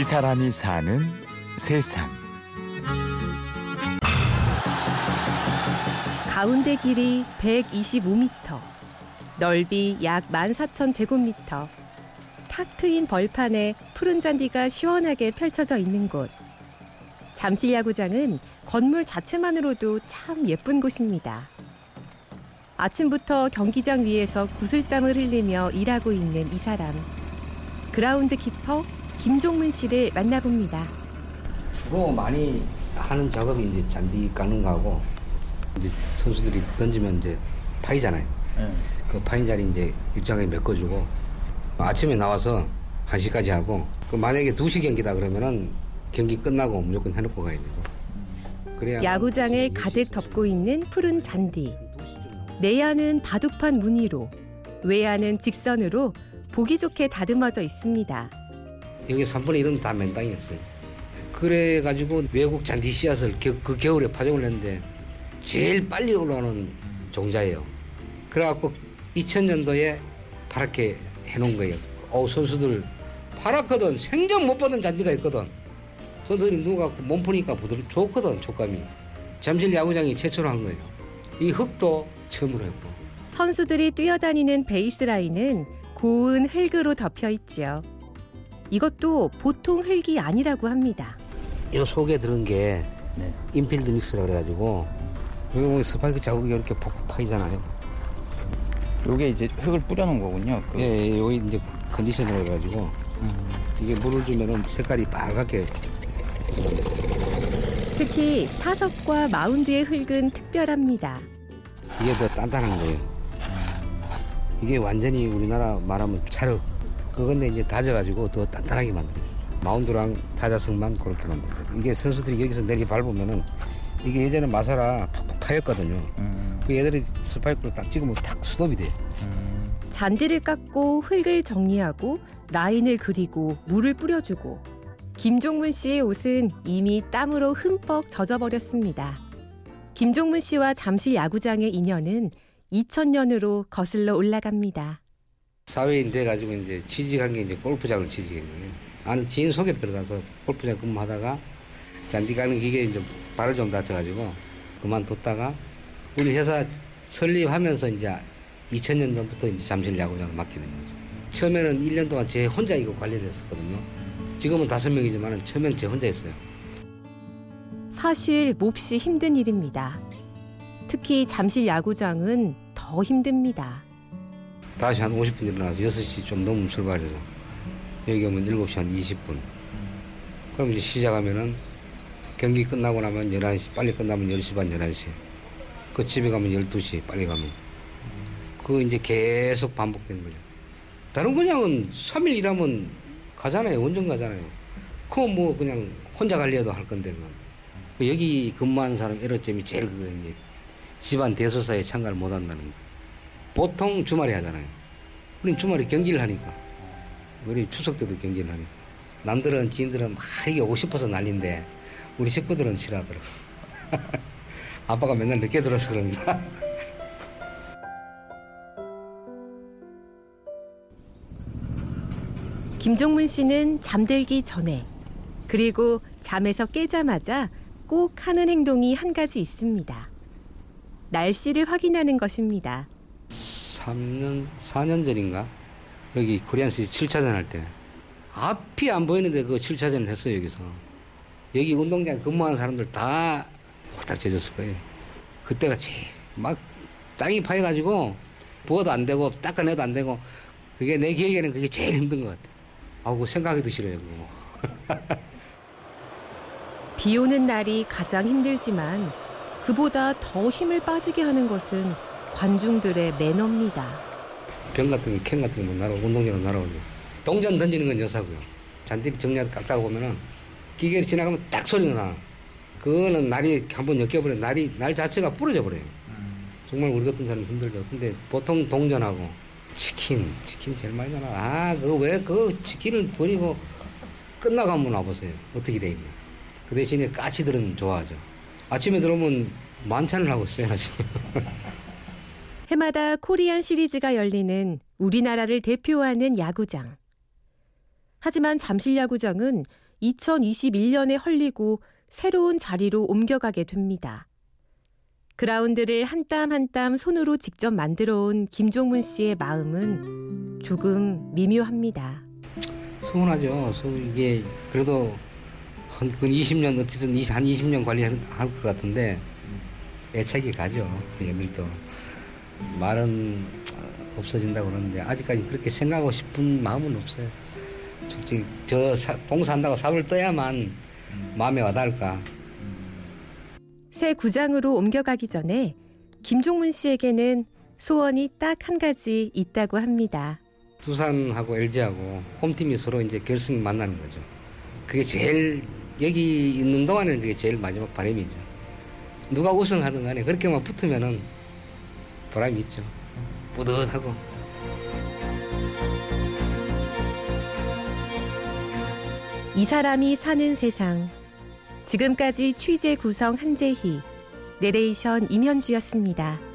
이 사람이 사는 세상. 가운데 길이 125m, 넓이 약 14,000제곱미터, 탁 트인 벌판에 푸른 잔디가 시원하게 펼쳐져 있는 곳. 잠실 야구장은 건물 자체만으로도 참 예쁜 곳입니다. 아침부터 경기장 위에서 구슬땀을 흘리며 일하고 있는 이 사람. 그라운드 키퍼 김종문 씨를 만나봅니다. 주로 많이 하는 작업이 이제 잔디 깎는 거하고 이제 선수들이 던지면 이제 파이잖아요. 네. 그 파인 자리 이제 일정하게 메꿔주고 아침에 나와서 1시까지 하고 그 만약에 2시 경기다 그러면은 경기 끝나고 무조건 해놓고 가야 되고 그래야 야구장을 가득 덮고 있는 푸른 잔디. 내야는 바둑판 무늬로, 외야는 직선으로 보기 좋게 다듬어져 있습니다. 여기 3분의 1은 다 맨땅이었어요. 그래가지고 외국 잔디 씨앗을 겨- 그 겨울에 파종을 했는데 제일 빨리 올라오는 종자예요. 그래갖고 2000년도에 파랗게 해놓은 거예요. 어 선수들 파랗거든 생전 못 보던 잔디가 있거든. 선수들이 누가 몸 푸니까 부드럽 좋거든 촉감이. 잠실 야구장이 최초로 한 거예요. 이 흙도 처음으로 했고. 선수들이 뛰어다니는 베이스 라인은 고운 흙으로 덮여 있지요. 이것도 보통 흙이 아니라고 합니다. 요 속에 들은 게 네. infield mix라 그래가지고 여기 보면 스파이크 자국이 이렇게 푹푹 파이잖아요. 요게 이제 흙을 뿌려놓은 거군요. 그- 예, 예, 여기 이제 conditioner를 해가지고 음. 이게 물을 주면은 색깔이 빨갛게 특히 타석과 마운드의 흙은 특별합니다. 이게 더 단단한 거예요. 이게 완전히 우리나라 말하면 찰흙. 그건데 이제 다져가지고 더 단단하게 만들어요. 마운드랑 타자석만 그렇게 만들어요. 이게 선수들이 여기서 내리 밟으면은 이게 예전에 마사라 팍팍 파였거든요. 음. 그 얘들이 스파이크로 딱 찍으면 탁 스톱이 돼요. 음. 잔디를 깎고 흙을 정리하고 라인을 그리고 물을 뿌려주고 김종문 씨의 옷은 이미 땀으로 흠뻑 젖어버렸습니다. 김종문 씨와 잠실 야구장의 인연은 2000년으로 거슬러 올라갑니다. 사회인 돼가지고 이제 취직한 게 이제 골프장을 거예요. 나는 지인 소개로 들어가서 골프장 근무하다가 잔디 가는 기계에 이제 발을 좀 다쳐가지고 그만뒀다가 우리 회사 설립하면서 이제 2000년도부터 이제 잠실 야구장을 맡게 된 거죠. 처음에는 1년 동안 제 혼자 이거 관리를 했었거든요. 지금은 다섯 명이지만 처음에는 제 혼자 했어요. 사실 몹시 힘든 일입니다. 특히 잠실 야구장은 더 힘듭니다. 다시 한 50분 일어나서 6시 좀 넘으면 출발해서 여기 오면 7시 한 20분. 그럼 이제 시작하면은 경기 끝나고 나면 11시, 빨리 끝나면 10시 반, 11시. 그 집에 가면 12시, 빨리 가면. 그거 이제 계속 반복되는 거죠. 다른 분양은 3일 일하면 가잖아요. 원정 가잖아요. 그거 뭐 그냥 혼자 관리해도 할 건데. 그 여기 근무하는 사람 에러점이 제일 그거 이제 집안 대소사에 참가를 못 한다는 거. 보통 주말에 하잖아요. 우린 주말에 경기를 하니까. 우리 추석 때도 경기를 하니까. 남들은 지인들은 막 이게 오고 싶어서 난리인데 우리 식구들은 싫어하더라고. 아빠가 맨날 늦게 들어서 그런가. 김종문 씨는 잠들기 전에 그리고 잠에서 깨자마자 꼭 하는 행동이 한 가지 있습니다. 날씨를 확인하는 것입니다. 3년, 4년 전인가? 여기 코리안스 7차전 할 때. 앞이 안 보이는데 그 7차전을 했어요, 여기서. 여기 운동장 근무하는 사람들 다 홀딱 젖었을 거예요. 그때가 제일 막 땅이 파여가지고 부어도 안 되고 닦아내도 안 되고 그게 내 기억에는 그게 제일 힘든 것 같아. 아우, 생각하기도 싫어요, 그거. 비 오는 날이 가장 힘들지만 그보다 더 힘을 빠지게 하는 것은 관중들의 매너입니다. 병 같은 게, 캔 같은 게뭐 날아오고, 운동장은 날아오고. 동전 던지는 건 여사고요. 잔디 정리하다 깎다가 보면은 기계를 지나가면 딱 소리가 나. 그거는 날이 한번 엮여버려. 날이, 날 자체가 부러져 버려요. 정말 우리 같은 사람 힘들죠. 근데 보통 동전하고 치킨, 치킨 제일 많이 나나. 아, 그거 왜 그 치킨을 버리고 끝나고 한번 와보세요. 어떻게 돼 있나. 그 대신에 까치들은 좋아하죠. 아침에 들어오면 만찬을 하고 있어요, 아직. 해마다 코리안 시리즈가 열리는 우리나라를 대표하는 야구장. 하지만 잠실 야구장은 2021년에 헐리고 새로운 자리로 옮겨가게 됩니다. 그라운드를 한 땀 한 땀 손으로 직접 만들어 온 김종문 씨의 마음은 조금 미묘합니다. 서운하죠. 서 이게 그래도 한, 근 20년 어쨌든 20, 한 20년 관리할 것 같은데 애착이 가죠. 얘들도 말은 없어진다고 그러는데 아직까지 그렇게 생각하고 싶은 마음은 없어요. 솔직히 저 사, 봉사한다고 삽을 떠야만 마음에 와닿을까. 새 구장으로 옮겨가기 전에 김종문 씨에게는 소원이 딱 한 가지 있다고 합니다. 두산하고 LG하고 홈팀이 서로 이제 결승 만나는 거죠. 그게 제일 여기 있는 동안에는 그게 제일 마지막 바람이죠. 누가 우승하든 간에 그렇게만 붙으면은 보람이 있죠. 뿌듯하고. 이 사람이 사는 세상. 지금까지 취재 구성 한재희, 내레이션 임현주였습니다.